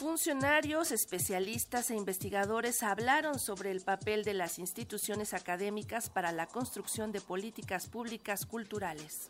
Funcionarios, especialistas e investigadores hablaron sobre el papel de las instituciones académicas para la construcción de políticas públicas culturales.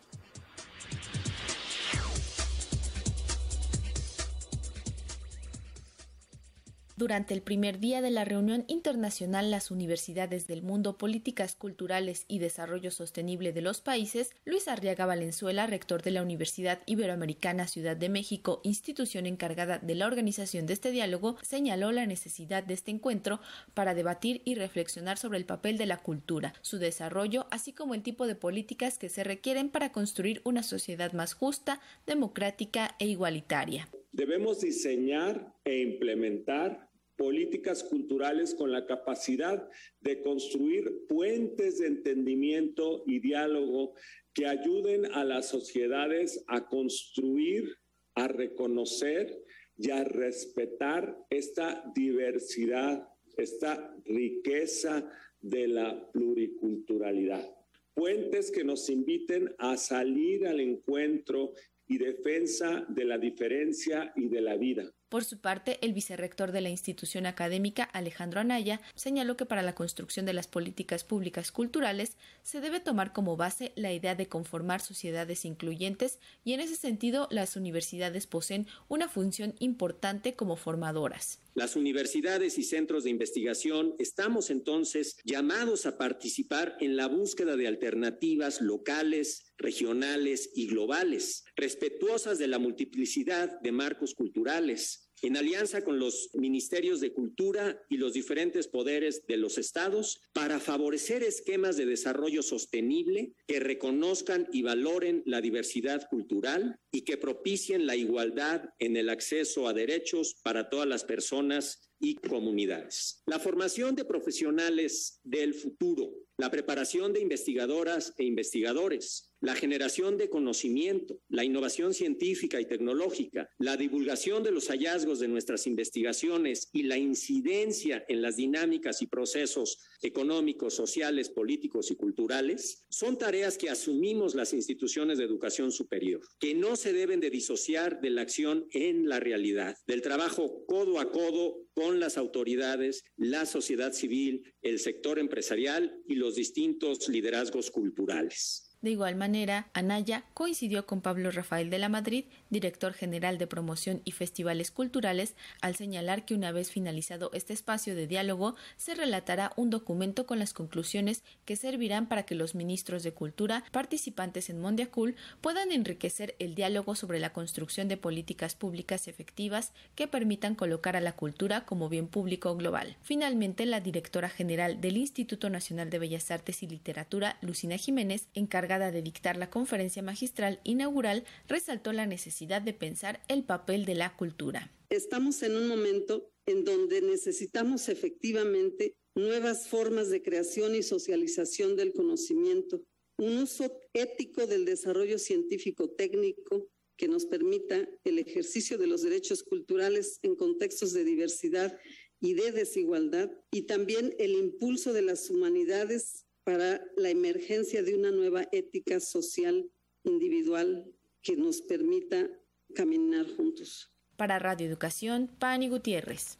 Durante el primer día de la reunión internacional Las Universidades del Mundo, Políticas Culturales y Desarrollo Sostenible de los Países, Luis Arriaga Valenzuela, rector de la Universidad Iberoamericana Ciudad de México, institución encargada de la organización de este diálogo, señaló la necesidad de este encuentro para debatir y reflexionar sobre el papel de la cultura, su desarrollo, así como el tipo de políticas que se requieren para construir una sociedad más justa, democrática e igualitaria. Debemos diseñar e implementar políticas culturales con la capacidad de construir puentes de entendimiento y diálogo que ayuden a las sociedades a construir, a reconocer y a respetar esta diversidad, esta riqueza de la pluriculturalidad. Puentes que nos inviten a salir al encuentro y defensa de la diferencia y de la vida por su parte, el vicerrector de la institución académica, Alejandro Anaya, señaló que para la construcción de las políticas públicas culturales se debe tomar como base la idea de conformar sociedades incluyentes y en ese sentido las universidades poseen una función importante como formadoras. Las universidades y centros de investigación estamos entonces llamados a participar en la búsqueda de alternativas locales, regionales y globales, respetuosas de la multiplicidad de marcos culturales, en alianza con los ministerios de cultura y los diferentes poderes de los estados para favorecer esquemas de desarrollo sostenible que reconozcan y valoren la diversidad cultural y que propicien la igualdad en el acceso a derechos para todas las personas y comunidades. La formación de profesionales del futuro, la preparación de investigadoras e investigadores, la generación de conocimiento, la innovación científica y tecnológica, la divulgación de los hallazgos de nuestras investigaciones y la incidencia en las dinámicas y procesos económicos, sociales, políticos y culturales, son tareas que asumimos las instituciones de educación superior, que no se deben de disociar de la acción en la realidad, del trabajo codo a codo con las autoridades, la sociedad civil, el sector empresarial y los distintos liderazgos culturales. De igual manera, Anaya coincidió con Pablo Rafael de la Madrid, director general de promoción y festivales culturales, al señalar que una vez finalizado este espacio de diálogo, se relatará un documento con las conclusiones que servirán para que los ministros de cultura participantes en Mondiacul puedan enriquecer el diálogo sobre la construcción de políticas públicas efectivas que permitan colocar a la cultura como bien público global. Finalmente, la directora general del Instituto Nacional de Bellas Artes y Literatura, Lucina Jiménez, encarga de dictar la conferencia magistral inaugural, resaltó la necesidad de pensar el papel de la cultura. Estamos en un momento en donde necesitamos efectivamente nuevas formas de creación y socialización del conocimiento, un uso ético del desarrollo científico técnico que nos permita el ejercicio de los derechos culturales en contextos de diversidad y de desigualdad, y también el impulso de las humanidades para la emergencia de una nueva ética social individual que nos permita caminar juntos. Para Radio Educación, Pani Gutiérrez.